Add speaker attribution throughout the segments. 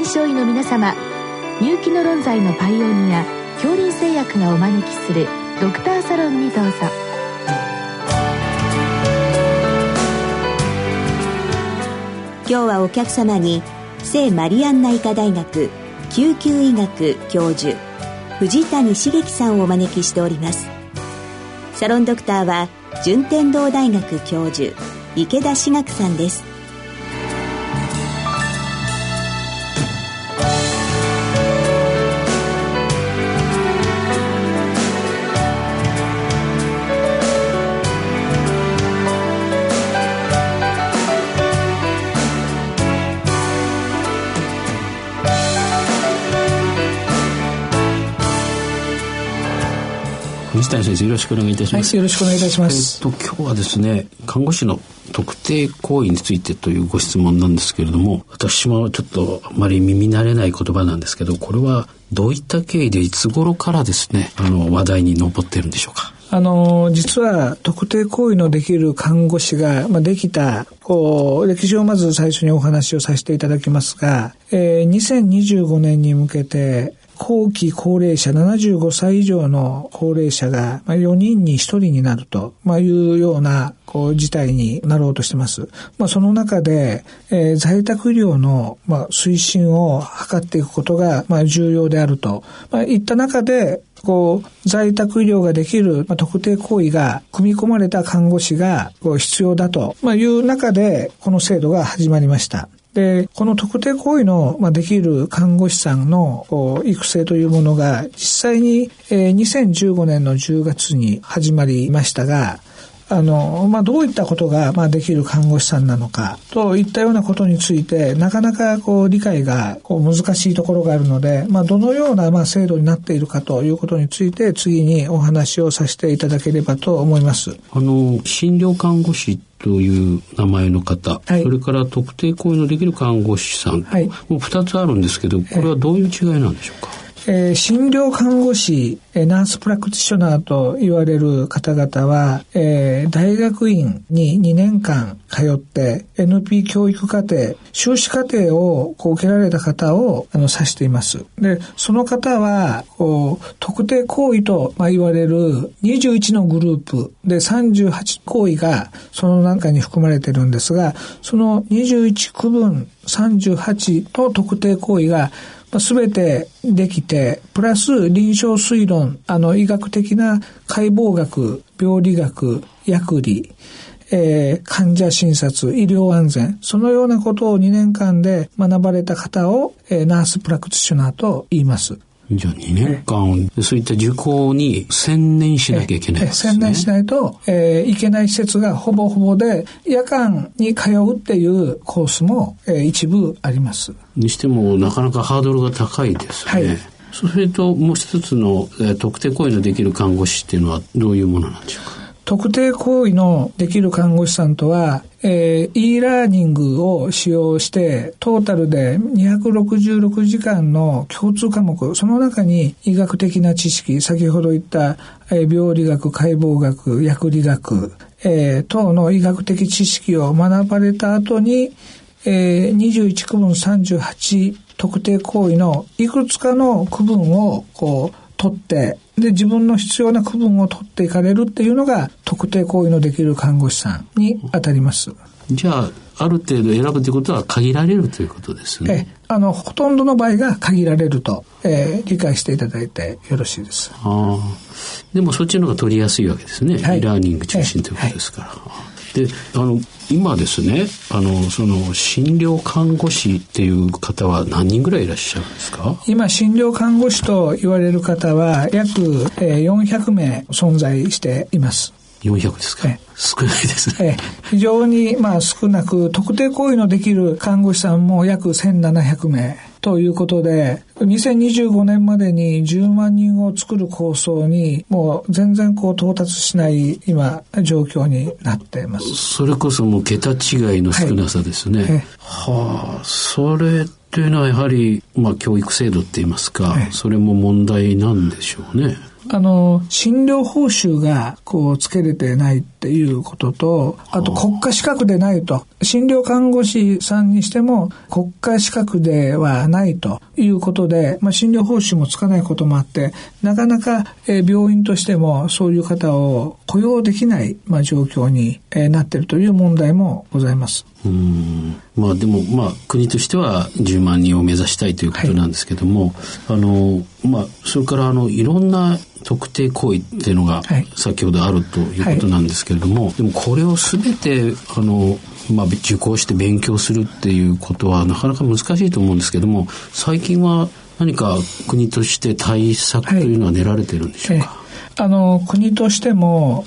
Speaker 1: 臨床医の皆様入気の論剤のパイオニア恐林製薬がお招きするドクターサロンにどうぞ
Speaker 2: 今日はお客様に聖マリアンナ医科大学救急医学教授藤谷茂樹さんをお招きしておりますサロンドクターは順天堂大学教授池田志学さんです
Speaker 3: 水谷先生よろしくお願いいたします、
Speaker 4: はい、よろしくお願いいたします、
Speaker 3: えっと今日はですね看護師の特定行為についてというご質問なんですけれども私もちょっとあまり耳慣れない言葉なんですけどこれはどういった経緯でいつ頃からですねあの話題に上っているんでしょうか？
Speaker 4: あの、実は特定行為のできる看護師が、まあ、できた、こう、歴史をまず最初にお話をさせていただきますが、えー、2025年に向けて、後期高齢者、75歳以上の高齢者が4人に1人になるというようなこう事態になろうとしてます。まあ、その中で、えー、在宅医療の、まあ、推進を図っていくことが、まあ、重要であると、まあ、いった中で、こう、在宅医療ができる、まあ、特定行為が組み込まれた看護師がこう必要だと、まあ、いう中で、この制度が始まりました。で、この特定行為の、まあ、できる看護師さんの育成というものが実際に、えー、2015年の10月に始まりましたが、あの、まあ、どういったことが、まあ、できる看護師さんなのか、といったようなことについて、なかなか、こう、理解が、こう、難しいところがあるので、まあ、どのような、まあ、制度になっているかということについて、次にお話をさせていただければと思います。
Speaker 3: あの、診療看護師という名前の方、はい、それから特定行為のできる看護師さん、はい、もう2つあるんですけど、これはどういう違いなんでしょうか、
Speaker 4: えー、診療看護師、えー、ナースプラクティショナーと言われる方々は、えー、大学院に2年間通って NP 教育課程、修士課程をこう受けられた方をあの指しています。で、その方は、こう特定行為と、まあ、言われる21のグループで38行為がその中に含まれているんですが、その21区分38と特定行為がすべてできて、プラス臨床推論、あの医学的な解剖学、病理学、薬理、えー、患者診察、医療安全、そのようなことを2年間で学ばれた方を、えー、ナースプラクティショナーと言います。
Speaker 3: じゃあ2年間、そういった受講に専念しなきゃいけないですね。
Speaker 4: 専念しないと、えー、いけない施設がほぼほぼで、夜間に通うっていうコースも、えー、一部あります。
Speaker 3: にしても、なかなかハードルが高いですね。はい。それともう一つの、えー、特定行為のできる看護師っていうのはどういうものなんでしょうか？
Speaker 4: 特定行為のできる看護師さんとは、えー、e ラーニングを使用して、トータルで266時間の共通科目、その中に医学的な知識、先ほど言った、えー、病理学、解剖学、薬理学、えー、等の医学的知識を学ばれた後に、えー、21区分38特定行為のいくつかの区分をこう取って、で、自分の必要な区分を取っていかれるっていうのが、特定行為のできる看護師さんに当たります。
Speaker 3: じゃあ、ある程度選ぶということは限られるということですね。
Speaker 4: えあの、ほとんどの場合が限られると、えー、理解していただいてよろしいです。あ
Speaker 3: でもそっちの方が取りやすいわけですね。はい、ラーニング中心ということですから。はいであの今ですねあのその診療看護師っていう方は何人ぐらいいらっしゃるんですか？
Speaker 4: 今診療看護師と言われる方は約400名存在しています。
Speaker 3: 400ですか、少ないですね、
Speaker 4: 非常にまあ少なく特定行為のできる看護師さんも約1700名ということで、2025年までに10万人を作る構想に、もう全然こう到達しない今、状況になっています。
Speaker 3: それこそもう桁違いの少なさですね。はい、はあ、それっていうのはやはり、まあ教育制度って言いますか、それも問題なんでしょうね。
Speaker 4: あの、診療報酬がこうつけれてないっていうことと、あと国家資格でないと。診療看護師さんにしても国家資格ではないということで、まあ、診療報酬もつかないこともあって、なかなか、え病院としてもそういう方を雇用できない、まあ、状況に、えなっているという問題もございます。
Speaker 3: うんまあでもまあ国としては10万人を目指したいということなんですけども、はい、あのまあそれからあのいろんな特定行為っていうのが先ほどあるということなんですけれども、はい、けれどもでもこれを全てあのまあ、受講して勉強するっていうことはなかなか難しいと思うんですけども最近は何か国として対策というのは練られてるんでしょうか、はい
Speaker 4: あの、国としても、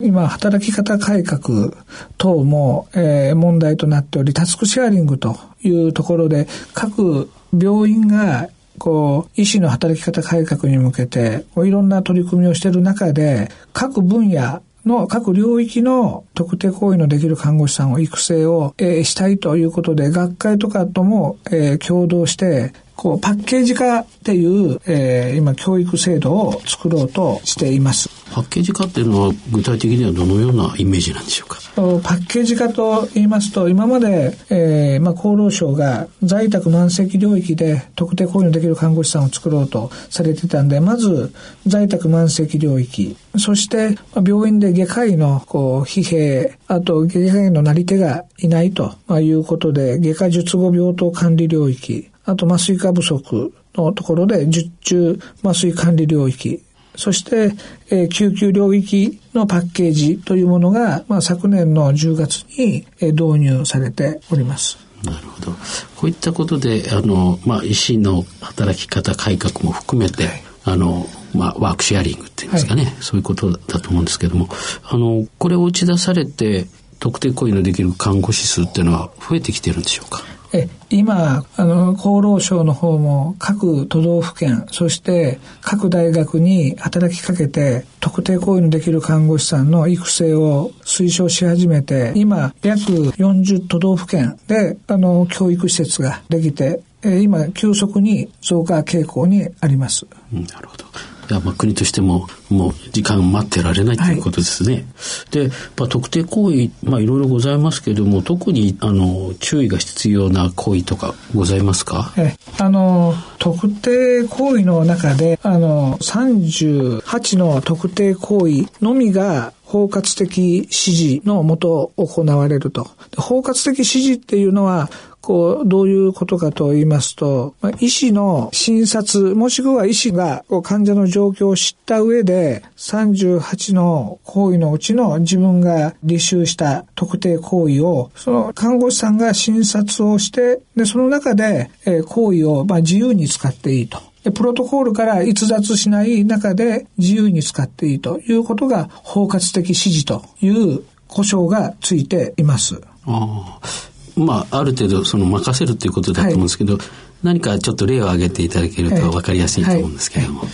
Speaker 4: 今、働き方改革等も、えー、問題となっており、タスクシェアリングというところで、各病院がこう、医師の働き方改革に向けて、いろんな取り組みをしている中で、各分野の各領域の特定行為のできる看護師さんを育成を、えー、したいということで、学会とかとも、えー、共同して、こう、パッケージ化っていう、えー、今、教育制度を作ろうとしています。
Speaker 3: パッケージ化っていうのは具体的にはどのようなイメージなんでしょうか？
Speaker 4: パッケージ化と言いますと、今まで、えー、まあ、厚労省が在宅慢性領域で特定行為のできる看護師さんを作ろうとされてたんで、まず在宅慢性領域、そして、まあ、病院で外科医のこう疲弊、あと外科医のなり手がいないとまあいうことで、外科術後病棟管理領域、あと麻酔科不足のところで術中麻酔管理領域、そして、えー、救急領域のパッケージというものが、まあ、昨年の10月に、えー、導入されております。
Speaker 3: なるほど。こういったことで、あの、まあ、医師の働き方改革も含めて、はい、あの、まあ、ワークシェアリングっていうんですかね、はい、そういうことだと思うんですけども、あの、これを打ち出されて、特定行為のできる看護師数っていうのは増えてきてるんでしょうか？
Speaker 4: え今あの厚労省の方も各都道府県そして各大学に働きかけて特定行為のできる看護師さんの育成を推奨し始めて今約40都道府県であの教育施設ができて今急速に増加傾向にあります。
Speaker 3: なるほど。やまあ国としてももう時間待ってられないということですね。はい、で、まあ、特定行為、まあ、いろいろございますけれども特にあの注意が必要な行為とかございますか？
Speaker 4: えあの特定行為の中であの38の特定行為のみが包括的指示のもと行われると。包括的指示っていうのは、こう、どういうことかと言いますと、まあ、医師の診察、もしくは医師が患者の状況を知った上で、38の行為のうちの自分が履修した特定行為を、その看護師さんが診察をして、で、その中で、え、行為を、まあ、自由に使っていいと。プロトコールから逸脱しない中で自由に使っていいということが包括的指示という故障がついています。
Speaker 3: あまあ、ある程度その任せるということだと思うんですけど、はい、何かちょっと例を挙げていただけると分かりやすいと思うんですけれども。はいは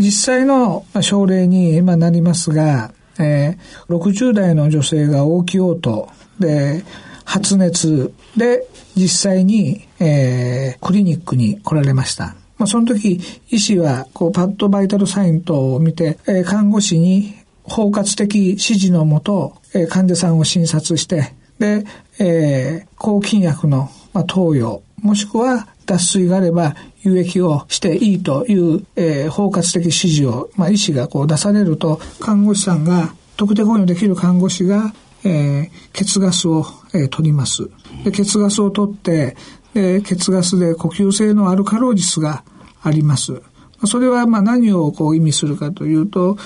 Speaker 3: い、
Speaker 4: 実際の症例に今なりますが、えー、60代の女性が大き嘔吐で発熱で実際に、えー、クリニックに来られました。まあ、その時、医師は、こう、パッドバイタルサイン等を見て、えー、看護師に包括的指示のもと、えー、患者さんを診察して、で、えー、抗菌薬の、まあ、投与、もしくは脱水があれば輸液をしていいという、えー、包括的指示を、まあ、医師がこう出されると、看護師さんが、特定行為できる看護師が、えー、血ガスを、えー、取ります。で血ガスを取って、で血ガスで呼吸性のアルカロージスがあります。それはまあ何をこう意味するかというと、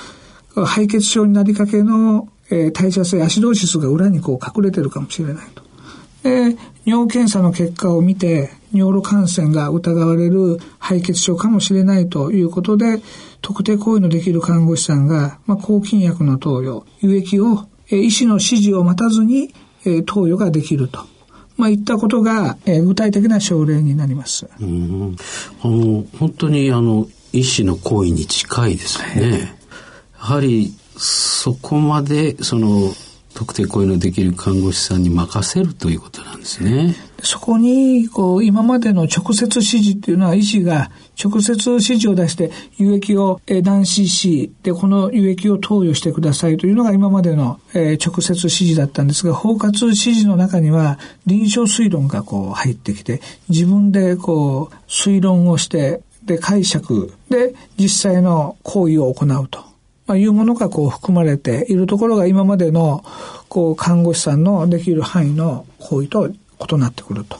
Speaker 4: 敗血症になりかけの、えー、代謝性アシドーシスが裏にこう隠れてるかもしれないと。で、尿検査の結果を見て、尿路感染が疑われる敗血症かもしれないということで、特定行為のできる看護師さんが、まあ、抗菌薬の投与、輸液を、えー、医師の指示を待たずに、えー、投与ができると。まあ、いったことが、えー、具体的な症例になります。
Speaker 3: うんあの本当にあの医師の行為に近いですよね。はい、やはりそこまでその特定行為のできる看護師さんに任せるということなんですね。
Speaker 4: そこに、こう、今までの直接指示っていうのは医師が直接指示を出して輸液を断 cc でこの輸液を投与してくださいというのが今までの直接指示だったんですが、包括指示の中には臨床推論がこう入ってきて、自分でこう推論をして、で解釈で実際の行為を行うと。まあ、いうものがこう含まれているところが今までのこう看護師さんのできる範囲の行為と異なってくると。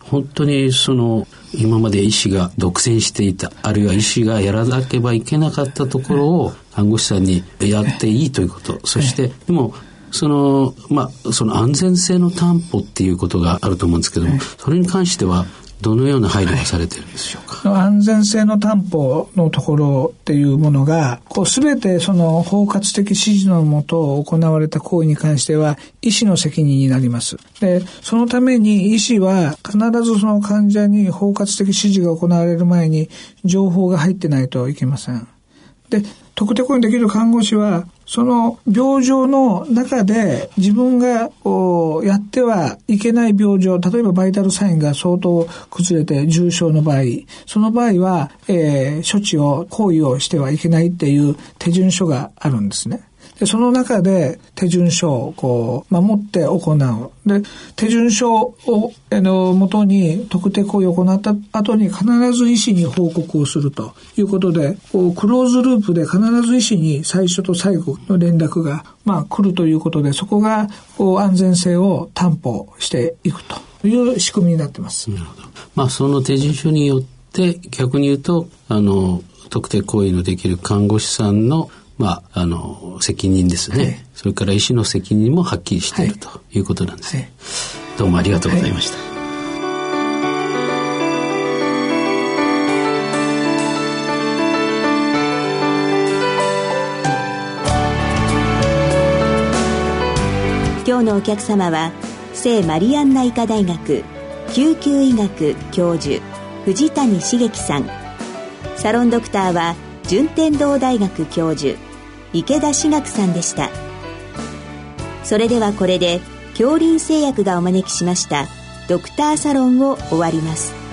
Speaker 3: 本当にその今まで医師が独占していたあるいは医師がやらなければいけなかったところを看護師さんにやっていいということ。そしてでもそのまあその安全性の担保っていうことがあると思うんですけどもそれに関してはどのような配慮がされてるんでしょうか、
Speaker 4: はい、安全性の担保のところっていうものが、こうすべてその包括的指示のもと行われた行為に関しては、医師の責任になります。で、そのために医師は必ずその患者に包括的指示が行われる前に情報が入ってないといけません。で、特定行為できる看護師は、その病状の中で自分がやってはいけない病状、例えばバイタルサインが相当崩れて重症の場合、その場合は、えー、処置を、行為をしてはいけないっていう手順書があるんですね。で、その中で手順書をこう守って行う。で、手順書を、あの、元に特定行為を行った後に必ず医師に報告をするということで、こうクローズループで必ず医師に最初と最後の連絡が、まあ、来るということで、そこがこう安全性を担保していくという仕組みになってます。なるほど。
Speaker 3: まあ、その手順書によって逆に言うと、あの、特定行為のできる看護師さんのまあ、あの、責任ですね、はい、それから医師の責任もはっきりしているとい。うことなんです。ね。はい、どうもありがとうございました。
Speaker 2: 今日のお客様は聖マリアンナ医科大学救急医学教授藤谷茂樹さん。サロンドクターは順天堂大学教授池田志学さんでした。それではこれで恐林製薬がお招きしましたドクターサロンを終わります。